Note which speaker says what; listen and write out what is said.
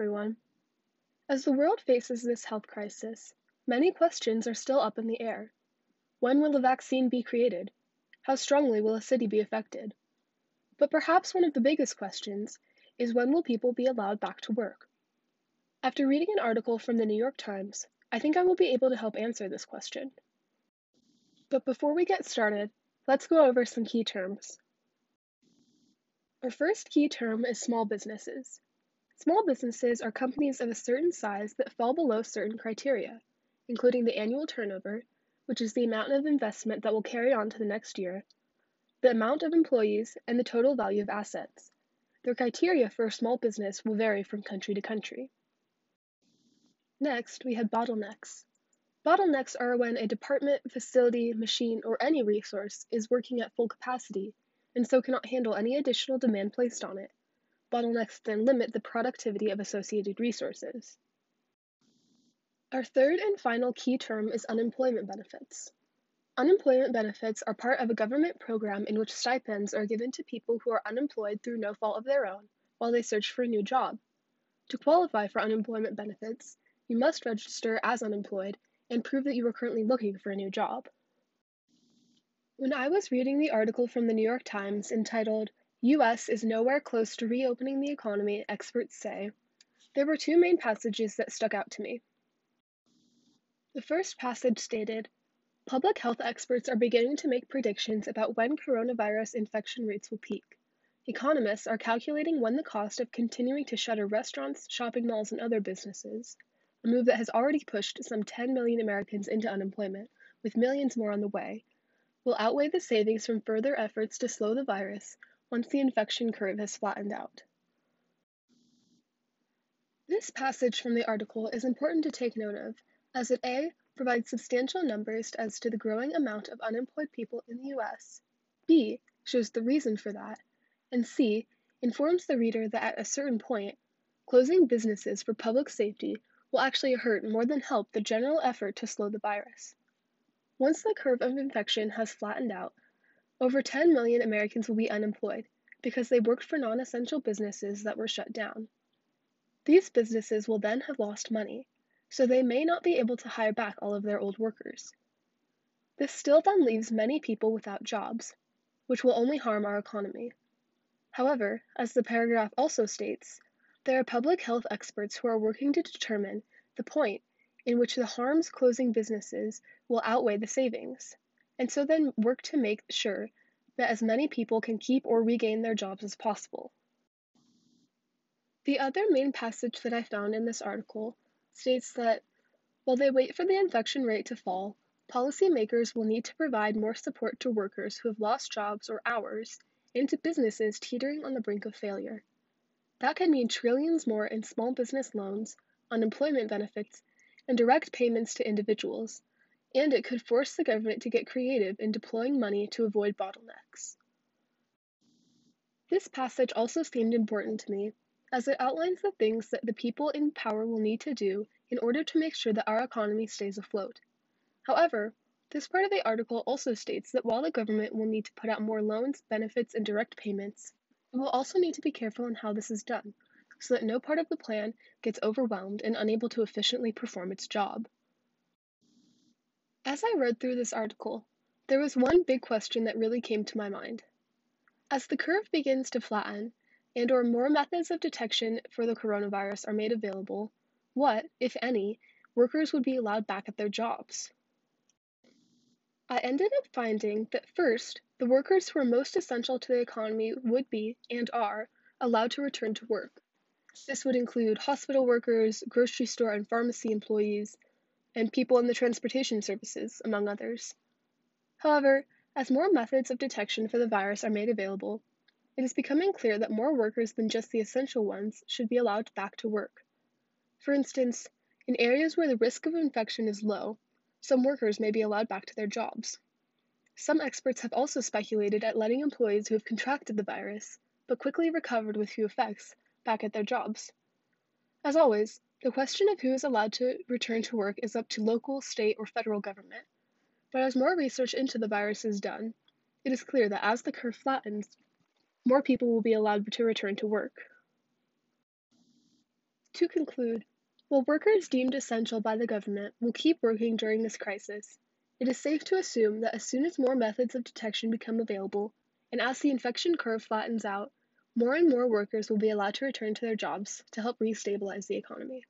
Speaker 1: everyone. As the world faces this health crisis, many questions are still up in the air. When will a vaccine be created? How strongly will a city be affected? But perhaps one of the biggest questions is when will people be allowed back to work? After reading an article from the New York Times, I think I will be able to help answer this question. But before we get started, let's go over some key terms. Our first key term is small businesses. Small businesses are companies of a certain size that fall below certain criteria, including the annual turnover, which is the amount of investment that will carry on to the next year, the amount of employees, and the total value of assets. The criteria for a small business will vary from country to country. Next, we have bottlenecks. Bottlenecks are when a department, facility, machine, or any resource is working at full capacity and so cannot handle any additional demand placed on it. Bottlenecks then limit the productivity of associated resources. Our third and final key term is unemployment benefits. Unemployment benefits are part of a government program in which stipends are given to people who are unemployed through no fault of their own while they search for a new job. To qualify for unemployment benefits, you must register as unemployed and prove that you are currently looking for a new job. When I was reading the article from the New York Times entitled US is nowhere close to reopening the economy, experts say, there were two main passages that stuck out to me. The first passage stated Public health experts are beginning to make predictions about when coronavirus infection rates will peak. Economists are calculating when the cost of continuing to shutter restaurants, shopping malls, and other businesses, a move that has already pushed some 10 million Americans into unemployment, with millions more on the way, will outweigh the savings from further efforts to slow the virus once the infection curve has flattened out. This passage from the article is important to take note of, as it A. provides substantial numbers as to the growing amount of unemployed people in the US, B. shows the reason for that, and C. informs the reader that at a certain point, closing businesses for public safety will actually hurt more than help the general effort to slow the virus. Once the curve of infection has flattened out, over 10 million Americans will be unemployed because they worked for non essential businesses that were shut down. These businesses will then have lost money, so they may not be able to hire back all of their old workers. This still then leaves many people without jobs, which will only harm our economy. However, as the paragraph also states, there are public health experts who are working to determine the point in which the harms closing businesses will outweigh the savings, and so then work to make sure that as many people can keep or regain their jobs as possible. The other main passage that I found in this article states that while they wait for the infection rate to fall, policymakers will need to provide more support to workers who have lost jobs or hours and to businesses teetering on the brink of failure. That could mean trillions more in small business loans, unemployment benefits, and direct payments to individuals, and it could force the government to get creative in deploying money to avoid bottlenecks. This passage also seemed important to me, as it outlines the things that the people in power will need to do in order to make sure that our economy stays afloat. However, this part of the article also states that while the government will need to put out more loans, benefits, and direct payments, it will also need to be careful in how this is done, so that no part of the plan gets overwhelmed and unable to efficiently perform its job. As I read through this article, there was one big question that really came to my mind. As the curve begins to flatten, and or more methods of detection for the coronavirus are made available, what, if any, workers would be allowed back at their jobs? I ended up finding that first, the workers who are most essential to the economy would be, and are, allowed to return to work. This would include hospital workers, grocery store and pharmacy employees, and people in the transportation services, among others. However, as more methods of detection for the virus are made available, it is becoming clear that more workers than just the essential ones should be allowed back to work. For instance, in areas where the risk of infection is low, some workers may be allowed back to their jobs. Some experts have also speculated at letting employees who have contracted the virus, but quickly recovered with few effects, back at their jobs. As always, the question of who is allowed to return to work is up to local, state, or federal government. But as more research into the virus is done, it is clear that as the curve flattens, more people will be allowed to return to work. To conclude, while workers deemed essential by the government will keep working during this crisis, it is safe to assume that as soon as more methods of detection become available, and as the infection curve flattens out, more and more workers will be allowed to return to their jobs to help restabilize the economy.